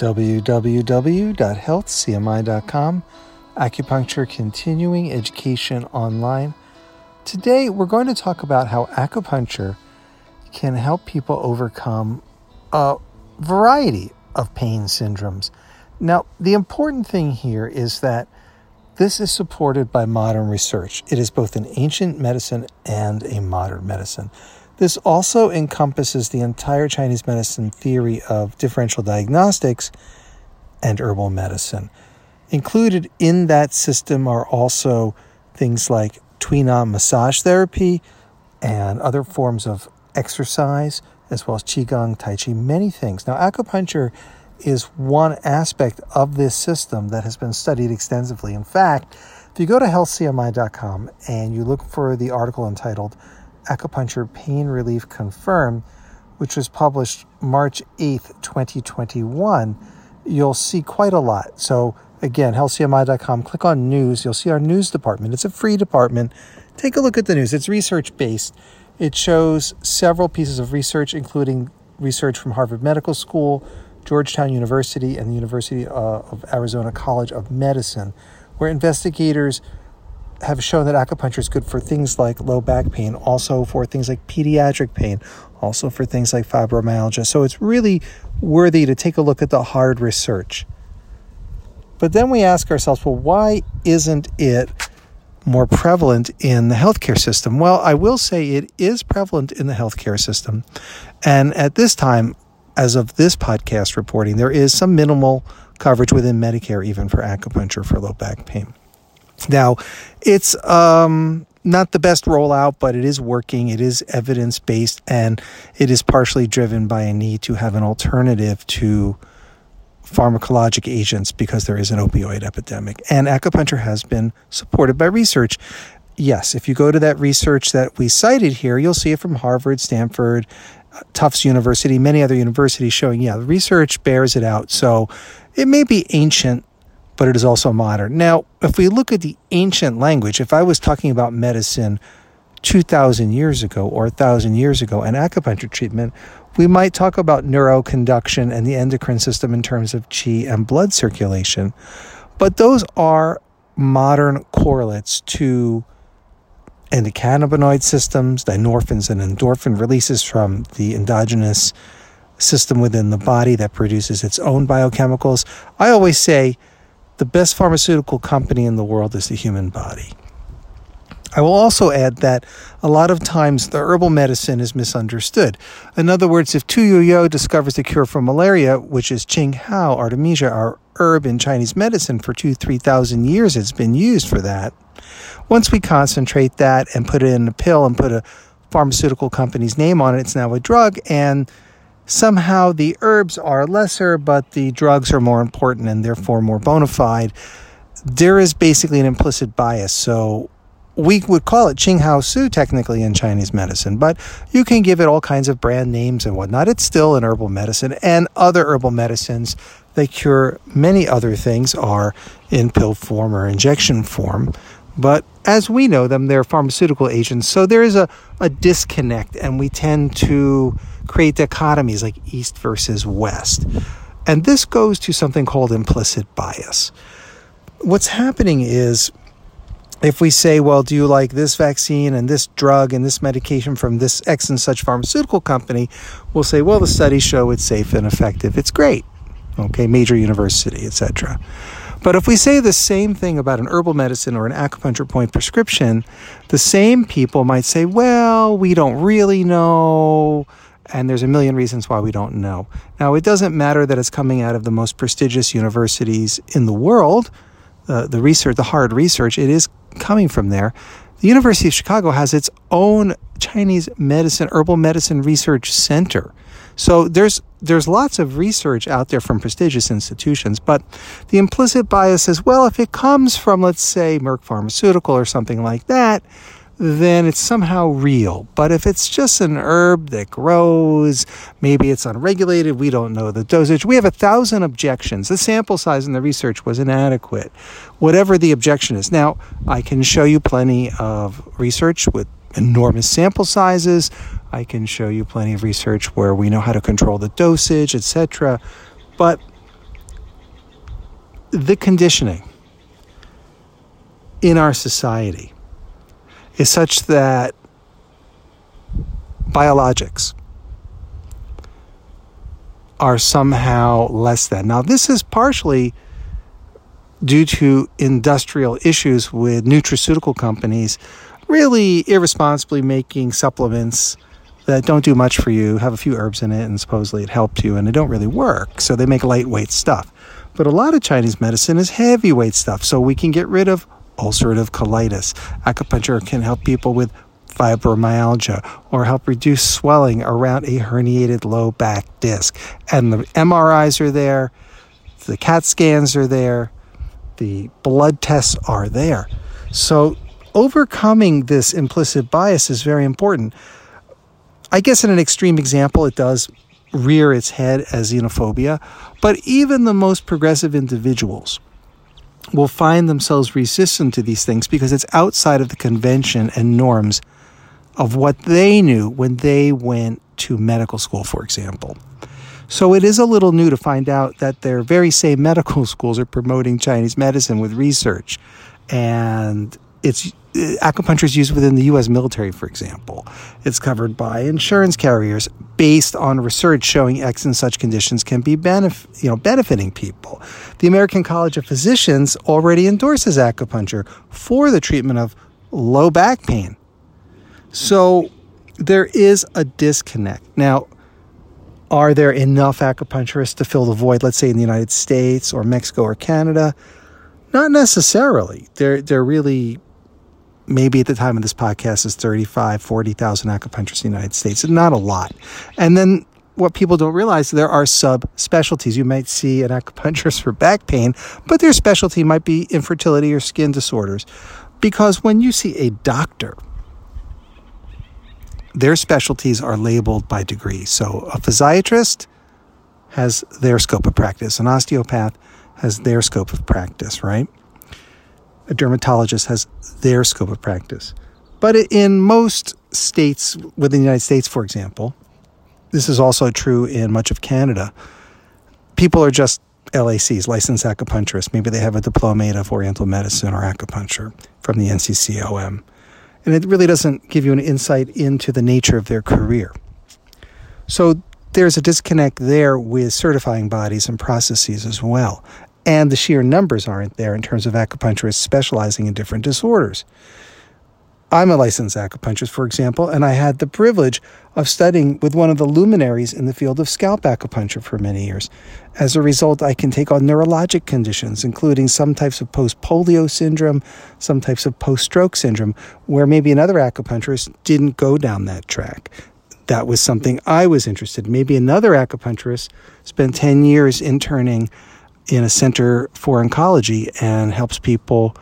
www.healthcmi.com, acupuncture continuing education online. Today, we're going to talk about how acupuncture can help people overcome a variety of pain syndromes. Now, the important thing here is that this is supported by modern research. It is both an ancient medicine and a modern medicine. This also encompasses the entire Chinese medicine theory of differential diagnostics and herbal medicine. Included in that system are also things like Tui Na massage therapy and other forms of exercise, as well as Qigong, Tai Chi, many things. Now, acupuncture is one aspect of this system that has been studied extensively. In fact, if you go to healthcmi.com and you look for the article entitled Acupuncture Pain Relief Confirmed, which was published March 8th, 2021, you'll see quite a lot. So, again, healthcmi.com, click on news. You'll see our news department. It's a free department. Take a look at the news. It's research based. It shows several pieces of research, including research from Harvard Medical School, Georgetown University, and the University uh, of Arizona College of Medicine, where investigators have shown that acupuncture is good for things like low back pain, also for things like pediatric pain, also for things like fibromyalgia. So it's really worthy to take a look at the hard research. But then we ask ourselves, well, why isn't it more prevalent in the healthcare system? Well, I will say it is prevalent in the healthcare system. And at this time, as of this podcast reporting, there is some minimal coverage within Medicare, even for acupuncture for low back pain. Now, it's um, not the best rollout, but it is working. It is evidence based, and it is partially driven by a need to have an alternative to pharmacologic agents because there is an opioid epidemic. And acupuncture has been supported by research. Yes, if you go to that research that we cited here, you'll see it from Harvard, Stanford, Tufts University, many other universities showing, yeah, the research bears it out. So it may be ancient but it is also modern. Now, if we look at the ancient language, if I was talking about medicine 2,000 years ago or 1,000 years ago and acupuncture treatment, we might talk about neuroconduction and the endocrine system in terms of qi and blood circulation. But those are modern correlates to endocannabinoid systems, dynorphins and endorphin releases from the endogenous system within the body that produces its own biochemicals. I always say the best pharmaceutical company in the world is the human body. I will also add that a lot of times the herbal medicine is misunderstood. In other words, if Tu Youyou discovers the cure for malaria, which is Qing Hao, Artemisia, our herb in Chinese medicine for two, three thousand years, it's been used for that. Once we concentrate that and put it in a pill and put a pharmaceutical company's name on it, it's now a drug and somehow the herbs are lesser, but the drugs are more important and therefore more bona fide. There is basically an implicit bias. So we would call it Qing Hao Su technically in Chinese medicine, but you can give it all kinds of brand names and whatnot. It's still an herbal medicine, and other herbal medicines they cure many other things are in pill form or injection form. But as we know them, they're pharmaceutical agents. So there is a, a disconnect, and we tend to create dichotomies like East versus West. And this goes to something called implicit bias. What's happening is if we say, well, do you like this vaccine and this drug and this medication from this X and such pharmaceutical company? We'll say, well, the studies show it's safe and effective. It's great. Okay, major university, etc. But if we say the same thing about an herbal medicine or an acupuncture point prescription, the same people might say, well, we don't really know. And there's a million reasons why we don't know. Now, it doesn't matter that it's coming out of the most prestigious universities in the world. Uh, the research, the hard research, it is coming from there. The University of Chicago has its own Chinese medicine, herbal medicine research center. So there's there's lots of research out there from prestigious institutions, but the implicit bias is well, if it comes from let's say Merck Pharmaceutical or something like that, then it's somehow real. But if it's just an herb that grows, maybe it's unregulated, we don't know the dosage. We have a thousand objections. The sample size in the research was inadequate, whatever the objection is. Now, I can show you plenty of research with enormous sample sizes. I can show you plenty of research where we know how to control the dosage, etc. But the conditioning in our society is such that biologics are somehow less than. Now, this is partially due to industrial issues with nutraceutical companies really irresponsibly making supplements that don't do much for you, have a few herbs in it, and supposedly it helped you, and it don't really work. So they make lightweight stuff. But a lot of Chinese medicine is heavyweight stuff, so we can get rid of ulcerative colitis. Acupuncture can help people with fibromyalgia or help reduce swelling around a herniated low back disc. And the MRIs are there, the CAT scans are there, the blood tests are there. So overcoming this implicit bias is very important. I guess in an extreme example, it does rear its head as xenophobia, but even the most progressive individuals will find themselves resistant to these things because it's outside of the convention and norms of what they knew when they went to medical school, for example. So it is a little new to find out that their very same medical schools are promoting Chinese medicine with research. And it's Uh, acupuncture is used within the U.S. military, for example. It's covered by insurance carriers based on research showing X and such conditions can be benef- you know, benefiting people. The American College of Physicians already endorses acupuncture for the treatment of low back pain. So there is a disconnect. Now, are there enough acupuncturists to fill the void, let's say in the United States or Mexico or Canada? Not necessarily. They're, they're really maybe at the time of this podcast is 35, 40,000 acupuncturists in the United States. Not a lot. And then what people don't realize, there are subspecialties. You might see an acupuncturist for back pain, but their specialty might be infertility or skin disorders. Because when you see a doctor, their specialties are labeled by degree. So a physiatrist has their scope of practice, an osteopath has their scope of practice, right? A dermatologist has their scope of practice. But in most states within the United States, for example, this is also true in much of Canada, people are just LACs, licensed acupuncturists. Maybe they have a diplomate of Oriental medicine or acupuncture from the NCCOM. And it really doesn't give you an insight into the nature of their career. So there's a disconnect there with certifying bodies and processes as well and the sheer numbers aren't there in terms of acupuncturists specializing in different disorders. I'm a licensed acupuncturist, for example, and I had the privilege of studying with one of the luminaries in the field of scalp acupuncture for many years. As a result, I can take on neurologic conditions, including some types of post polio syndrome, some types of post stroke syndrome, where maybe another acupuncturist didn't go down that track. That was something I was interested in. Maybe another acupuncturist spent 10 years interning in a center for oncology and helps people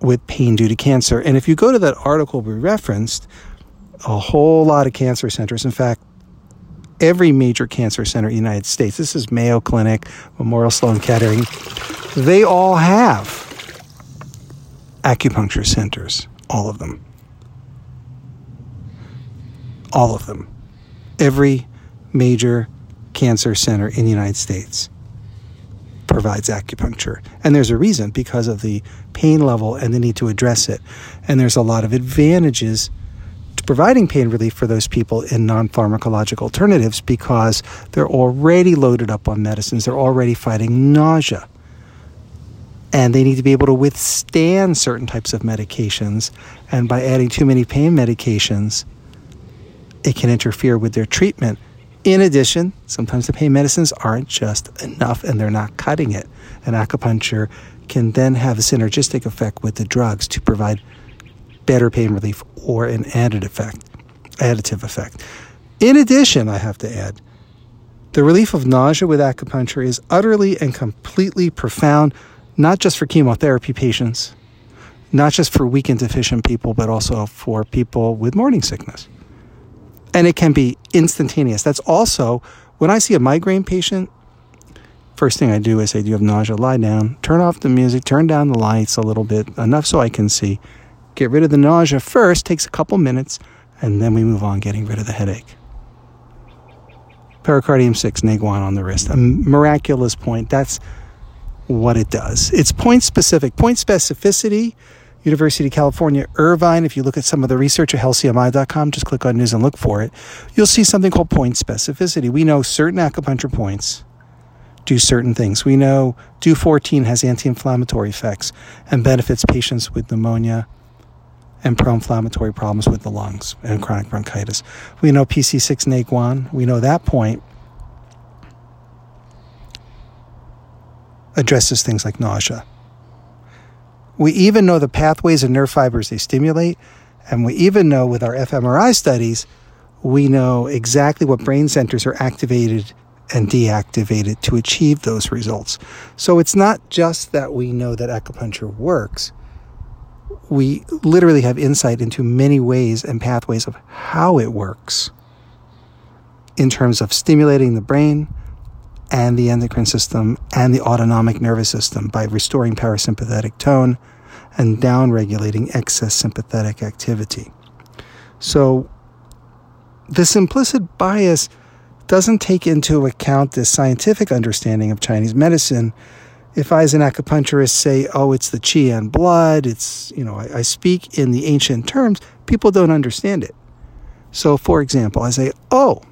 with pain due to cancer. And if you go to that article we referenced, a whole lot of cancer centers, in fact, every major cancer center in the United States, this is Mayo Clinic, Memorial Sloan Kettering, they all have acupuncture centers, all of them. All of them. Every major cancer center in the United States provides acupuncture. And there's a reason because of the pain level and the need to address it. And there's a lot of advantages to providing pain relief for those people in non pharmacological alternatives because they're already loaded up on medicines, they're already fighting nausea. And they need to be able to withstand certain types of medications. And by adding too many pain medications, it can interfere with their treatment in addition, sometimes the pain medicines aren't just enough and they're not cutting it. And acupuncture can then have a synergistic effect with the drugs to provide better pain relief or an added effect, additive effect. In addition, I have to add, the relief of nausea with acupuncture is utterly and completely profound, not just for chemotherapy patients, not just for weak and deficient people, but also for people with morning sickness and it can be instantaneous. That's also when I see a migraine patient. First thing I do is say, Do you have nausea? Lie down, turn off the music, turn down the lights a little bit, enough so I can see. Get rid of the nausea first, takes a couple minutes, and then we move on getting rid of the headache. Pericardium 6, Neiguan on the wrist. A miraculous point. That's what it does. It's point specific. Point specificity, University of California, Irvine. If you look at some of the research at healthcmi.com, just click on news and look for it. You'll see something called point specificity. We know certain acupuncture points do certain things. We know DU14 has anti inflammatory effects and benefits patients with pneumonia and pro inflammatory problems with the lungs and chronic bronchitis. We know PC6 Neiguan, we know that point addresses things like nausea. We even know the pathways and nerve fibers they stimulate, and we even know with our fMRI studies, we know exactly what brain centers are activated and deactivated to achieve those results. So it's not just that we know that acupuncture works. We literally have insight into many ways and pathways of how it works in terms of stimulating the brain and the endocrine system and the autonomic nervous system by restoring parasympathetic tone and downregulating excess sympathetic activity. So, this implicit bias doesn't take into account the scientific understanding of Chinese medicine. If I, as an acupuncturist, say, oh, it's the qi and blood, it's, you know, I, I speak in the ancient terms, people don't understand it. So, for example, I say, oh,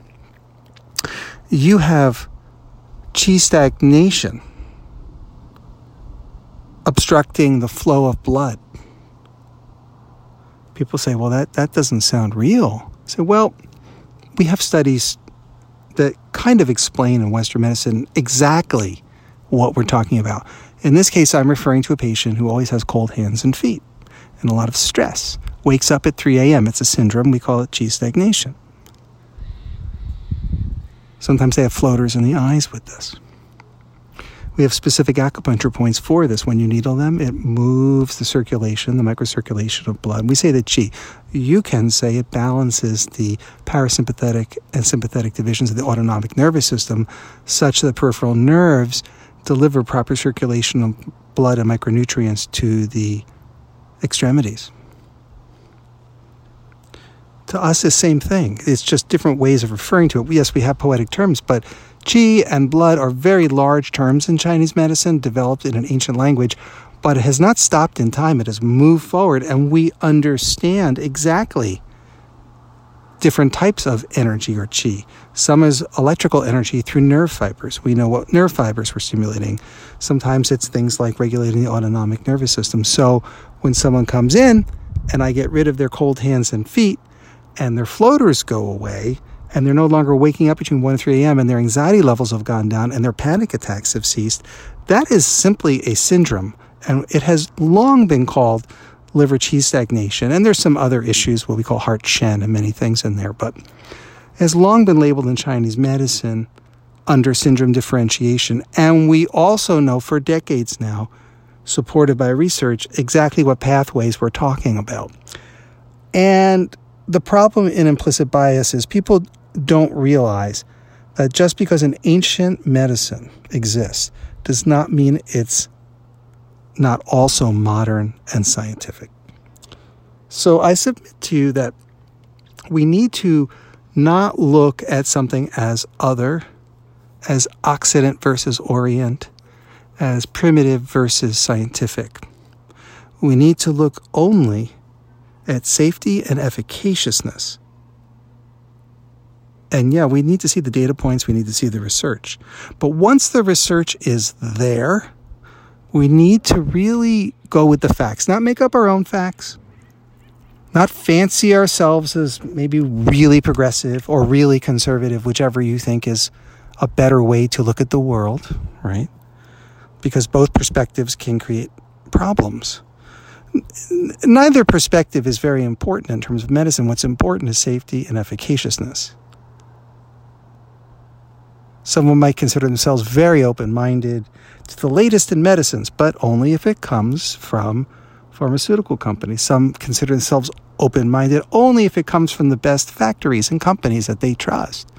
you have qi stagnation obstructing the flow of blood. People say, well, that, that doesn't sound real. I say, well, we have studies that kind of explain in Western medicine exactly what we're talking about. In this case, I'm referring to a patient who always has cold hands and feet and a lot of stress. Wakes up at 3 a.m. It's a syndrome. We call it qi stagnation. Sometimes they have floaters in the eyes with this. We have specific acupuncture points for this. When you needle them, it moves the circulation, the microcirculation of blood. We say that qi. You can say it balances the parasympathetic and sympathetic divisions of the autonomic nervous system such that peripheral nerves deliver proper circulation of blood and micronutrients to the extremities. To us, the same thing. It's just different ways of referring to it. Yes, we have poetic terms, but Qi and blood are very large terms in Chinese medicine, developed in an ancient language, but it has not stopped in time. It has moved forward, and we understand exactly different types of energy or qi. Some is electrical energy through nerve fibers. We know what nerve fibers we're stimulating. Sometimes it's things like regulating the autonomic nervous system. So when someone comes in and I get rid of their cold hands and feet and their floaters go away, and they're no longer waking up between 1 and 3 a.m. and their anxiety levels have gone down and their panic attacks have ceased, that is simply a syndrome. And it has long been called liver qi stagnation. And there's some other issues, what we call heart shen and many things in there, but has long been labeled in Chinese medicine under syndrome differentiation. And we also know for decades now, supported by research, exactly what pathways we're talking about. And the problem in implicit bias is people don't realize that just because an ancient medicine exists does not mean it's not also modern and scientific. So I submit to you that we need to not look at something as other, as Occident versus Orient, as primitive versus scientific. We need to look only at safety and efficaciousness and yeah, we need to see the data points, we need to see the research. But once the research is there, we need to really go with the facts, not make up our own facts, not fancy ourselves as maybe really progressive or really conservative, whichever you think is a better way to look at the world, right? Because both perspectives can create problems. Neither perspective is very important in terms of medicine. What's important is safety and efficaciousness. Someone might consider themselves very open minded to the latest in medicines, but only if it comes from pharmaceutical companies. Some consider themselves open minded only if it comes from the best factories and companies that they trust.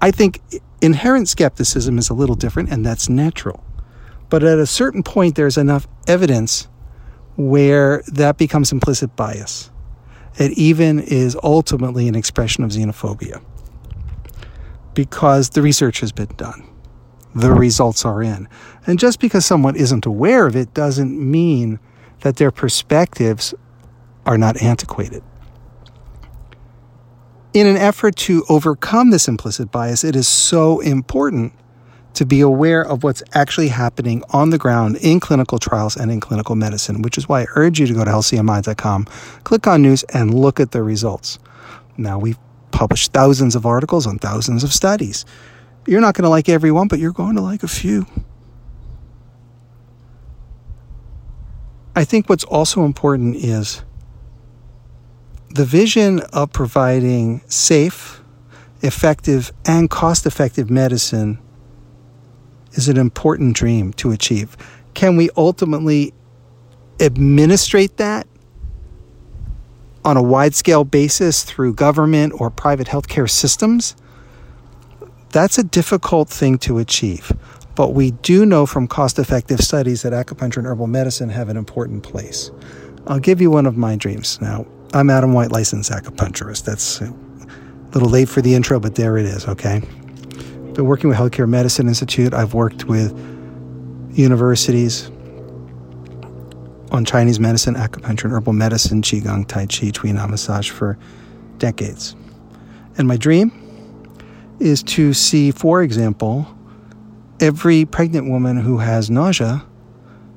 I think inherent skepticism is a little different, and that's natural. But at a certain point, there's enough evidence where that becomes implicit bias. It even is ultimately an expression of xenophobia because the research has been done. the results are in. And just because someone isn't aware of it doesn't mean that their perspectives are not antiquated. In an effort to overcome this implicit bias, it is so important to be aware of what's actually happening on the ground in clinical trials and in clinical medicine, which is why I urge you to go to healthcmi.com, click on news, and look at the results. Now, we've published thousands of articles on thousands of studies. You're not going to like every one, but you're going to like a few. I think what's also important is the vision of providing safe, effective, and cost effective medicine is an important dream to achieve. Can we ultimately administrate that on a wide scale basis through government or private healthcare systems? That's a difficult thing to achieve. But we do know from cost effective studies that acupuncture and herbal medicine have an important place. I'll give you one of my dreams. Now, I'm Adam White, licensed acupuncturist. That's a little late for the intro, but there it is, okay? Been working with Healthcare Medicine Institute. I've worked with universities on Chinese medicine, acupuncture, and herbal medicine, qigong, tai chi, Tuina massage for decades. And my dream is to see, for example, every pregnant woman who has nausea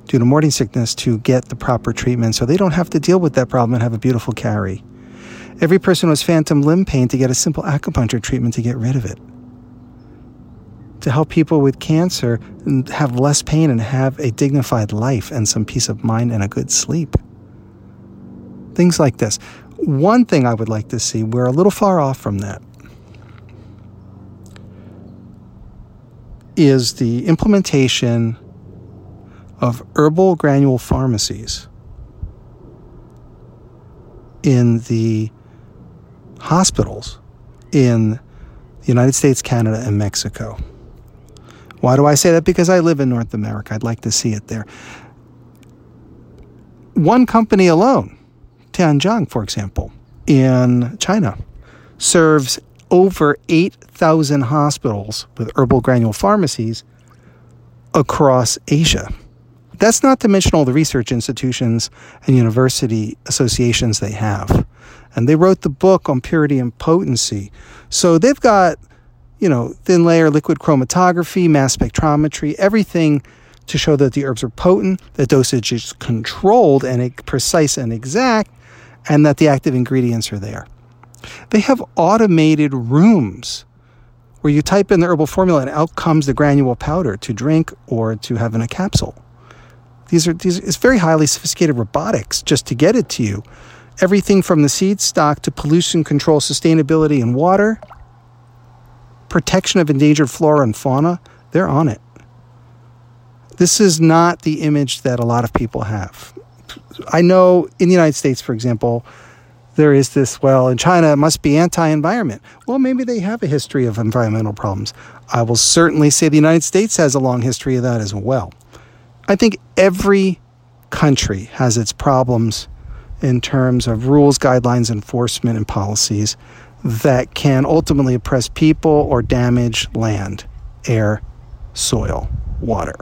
due to morning sickness to get the proper treatment so they don't have to deal with that problem and have a beautiful carry. Every person who has phantom limb pain to get a simple acupuncture treatment to get rid of it to help people with cancer have less pain and have a dignified life and some peace of mind and a good sleep. Things like this. One thing I would like to see, we're a little far off from that, is the implementation of herbal granule pharmacies in the hospitals in the United States, Canada, and Mexico. Why do I say that? Because I live in North America. I'd like to see it there. One company alone, Tianjiang, for example, in China, serves over 8,000 hospitals with herbal granule pharmacies across Asia. That's not to mention all the research institutions and university associations they have. And they wrote the book on purity and potency. So they've got you know, thin layer liquid chromatography, mass spectrometry, everything to show that the herbs are potent, the dosage is controlled and precise and exact, and that the active ingredients are there. They have automated rooms where you type in the herbal formula and out comes the granule powder to drink or to have in a capsule. These are these it's very highly sophisticated robotics just to get it to you. Everything from the seed stock to pollution control, sustainability, and water protection of endangered flora and fauna, they're on it. This is not the image that a lot of people have. I know in the United States, for example, there is this, well, in China, it must be anti environment. Well, maybe they have a history of environmental problems. I will certainly say the United States has a long history of that as well. I think every country has its problems in terms of rules, guidelines, enforcement, and policies that can ultimately oppress people or damage land, air, soil, water.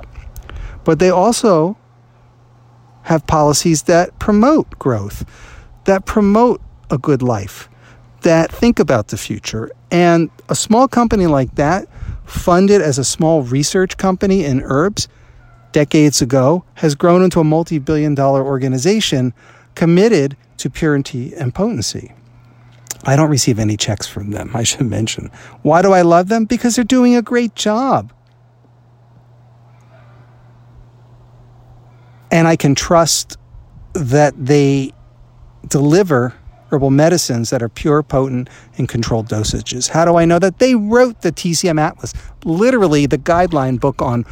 But they also have policies that promote growth, that promote a good life, that think about the future. And a small company like that, funded as a small research company in herbs decades ago, has grown into a multi billion dollar organization committed to purity and potency. I don't receive any checks from them, I should mention. Why do I love them? Because they're doing a great job. And I can trust that they deliver herbal medicines that are pure, potent, and controlled dosages. How do I know that? They wrote the TCM Atlas, literally the guideline book on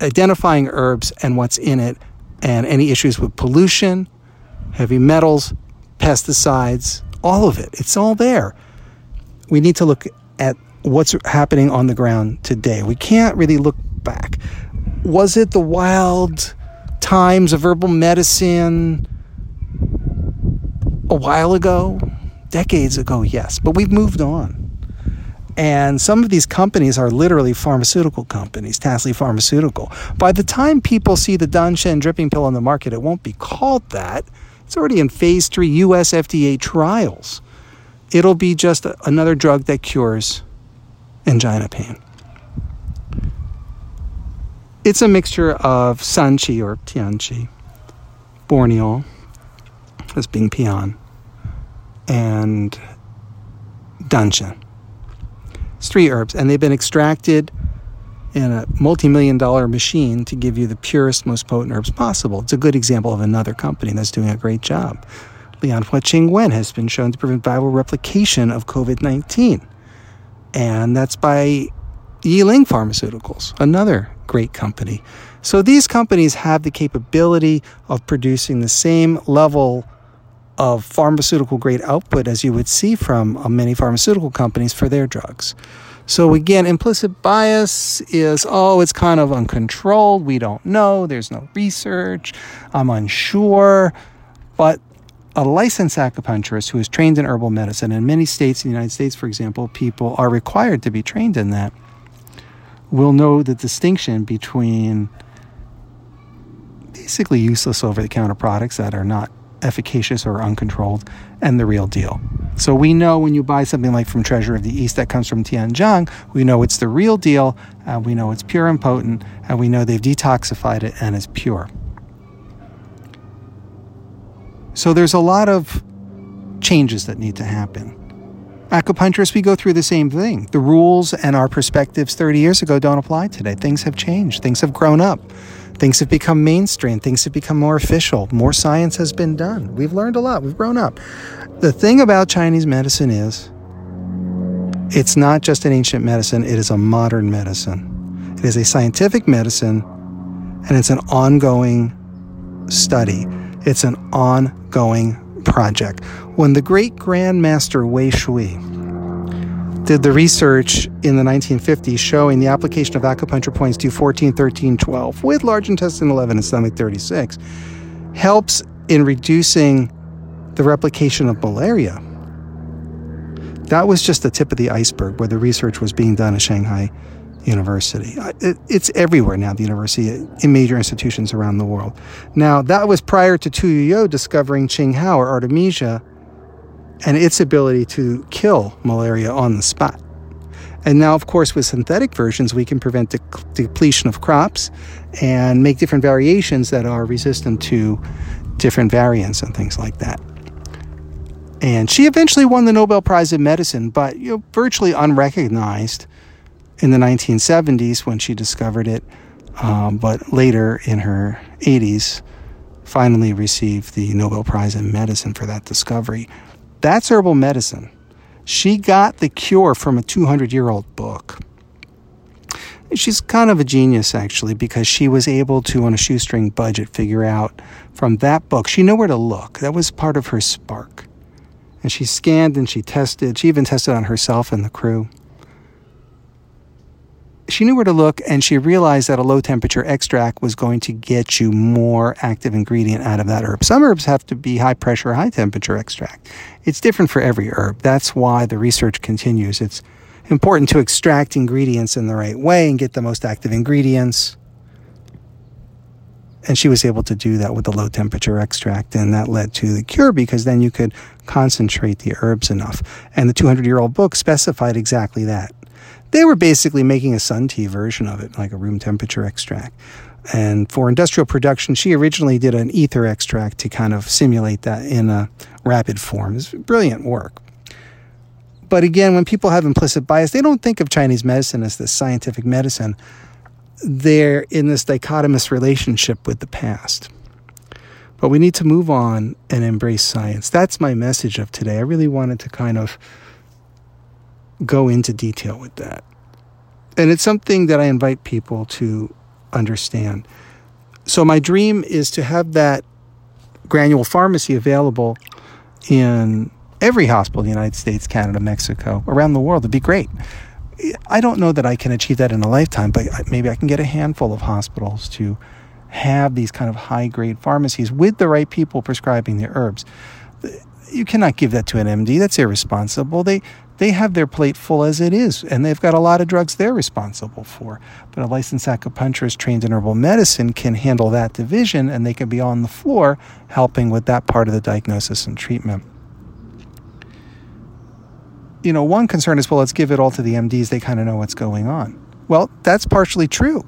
identifying herbs and what's in it, and any issues with pollution, heavy metals, pesticides, all of it. It's all there. We need to look at what's happening on the ground today. We can't really look back. Was it the wild times of herbal medicine a while ago? Decades ago, yes, but we've moved on. And some of these companies are literally pharmaceutical companies, Tasly Pharmaceutical. By the time people see the Danshen dripping pill on the market, it won't be called that. It's already in phase three US FDA trials. It'll be just another drug that cures angina pain. It's a mixture of Sanchi or Tianchi, Borneol, as being peon, and Danshen. It's three herbs, and they've been extracted in a multi million dollar machine to give you the purest, most potent herbs possible. It's a good example of another company that's doing a great job. Lianhua Qingwen has been shown to prevent viral replication of COVID 19, and that's by Yiling Pharmaceuticals, another great company. So these companies have the capability of producing the same level of pharmaceutical grade output as you would see from uh, many pharmaceutical companies for their drugs. So again, implicit bias is oh, it's kind of uncontrolled. We don't know. There's no research. I'm unsure. But a licensed acupuncturist who is trained in herbal medicine, in many states in the United States, for example, people are required to be trained in that, will know the distinction between basically useless over the counter products that are not efficacious or uncontrolled, and the real deal. So we know when you buy something like from Treasure of the East that comes from Tianjiang, we know it's the real deal, we know it's pure and potent, and we know they've detoxified it and it's pure. So there's a lot of changes that need to happen. Acupuncturists, we go through the same thing. The rules and our perspectives 30 years ago don't apply today. Things have changed, things have grown up. Things have become mainstream. Things have become more official. More science has been done. We've learned a lot. We've grown up. The thing about Chinese medicine is it's not just an ancient medicine, it is a modern medicine. It is a scientific medicine and it's an ongoing study. It's an ongoing project. When the great grandmaster Wei Shui did the research in the 1950s showing the application of acupuncture points to 14, 13, 12 with large intestine 11 and stomach 36 helps in reducing the replication of malaria. That was just the tip of the iceberg where the research was being done at Shanghai University. it's everywhere now, the university, in major institutions around the world. Now, that was prior to Tu Youyou discovering Qinghao or Artemisia and its ability to kill malaria on the spot. And now, of course, with synthetic versions, we can prevent de- depletion of crops and make different variations that are resistant to different variants and things like that. And she eventually won the Nobel Prize in Medicine, but you know, virtually unrecognized in the 1970s when she discovered it, um, but later in her 80s, finally received the Nobel Prize in Medicine for that discovery. That's herbal medicine. She got the cure from a 200 year old book. She's kind of a genius, actually, because she was able to, on a shoestring budget, figure out from that book, she knew where to look. That was part of her spark. And she scanned and she tested. She even tested on herself and the crew she knew where to look and she realized that a low temperature extract was going to get you more active ingredient out of that herb. Some herbs have to be high pressure, high temperature extract. It's different for every herb. That's why the research continues. It's important to extract ingredients in the right way and get the most active ingredients. And she was able to do that with the low temperature extract, and that led to the cure because then you could concentrate the herbs enough. And the 200 year old book specified exactly that they were basically making a sun tea version of it, like a room temperature extract. And for industrial production, she originally did an ether extract to kind of simulate that in a rapid form. It's brilliant work. But again, when people have implicit bias, they don't think of Chinese medicine as this scientific medicine. They're in this dichotomous relationship with the past. But we need to move on and embrace science. That's my message of today. I really wanted to kind of go into detail with that. And it's something that I invite people to understand. So, my dream is to have that granule pharmacy available in every hospital in the United States, Canada, Mexico, around the world. It'd be great. I don't know that I can achieve that in a lifetime, but maybe I can get a handful of hospitals to have these kind of high grade pharmacies with the right people prescribing the herbs you cannot give that to an MD. That's irresponsible. They they have their plate full as it is, and they've got a lot of drugs they're responsible for. But a licensed acupuncturist trained in herbal medicine can handle that division, and they can be on the floor helping with that part of the diagnosis and treatment. You know, one concern is well, let's give it all to the MDs. They kind of know what's going on. Well, that's partially true.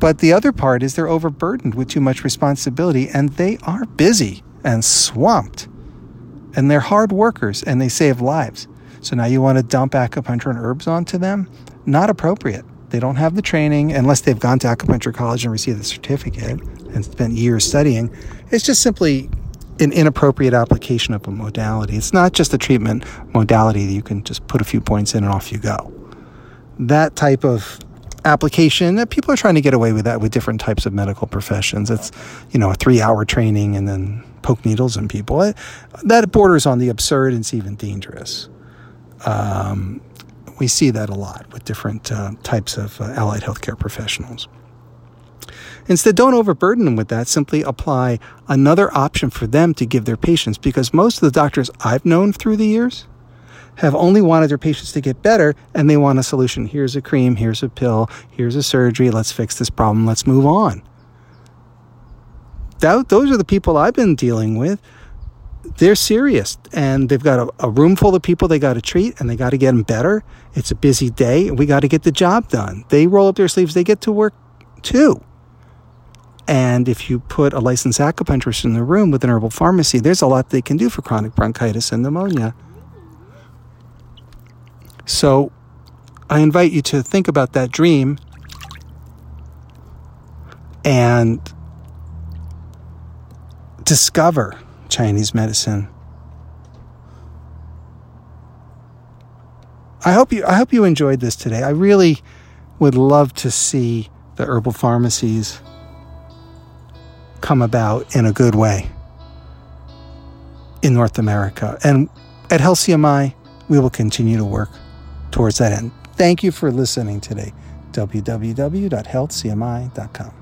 But the other part is they're overburdened with too much responsibility and they are busy and swamped. And they're hard workers and they save lives. So now you want to dump acupuncture and herbs onto them? Not appropriate. They don't have the training unless they've gone to acupuncture college and received the certificate and spent years studying. It's just simply an inappropriate application of a modality. It's not just a treatment modality that you can just put a few points in and off you go. That type of application. that People are trying to get away with that with different types of medical professions. It's, you know, a three hour training and then poke needles in people. That borders on the absurd and it's even dangerous. Um, we see that a lot with different uh, types of uh, allied healthcare professionals. Instead, don't overburden them with that. Simply apply another option for them to give their patients because most of the doctors I've known through the years have only wanted their patients to get better and they want a solution. Here's a cream, here's a pill, here's a surgery, let's fix this problem, let's move on. That, those are the people I've been dealing with. They're serious and they've got a, a room full of people they got to treat and they got to get them better. It's a busy day and we got to get the job done. They roll up their sleeves, they get to work too. And if you put a licensed acupuncturist in the room with an herbal pharmacy, there's a lot they can do for chronic bronchitis and pneumonia. So I invite you to think about that dream and discover Chinese medicine. I hope you I hope you enjoyed this today. I really would love to see the herbal pharmacies come about in a good way in North America. And at HealthCMI, we will continue to work towards that end. Thank you for listening today. www.healthcmi.com.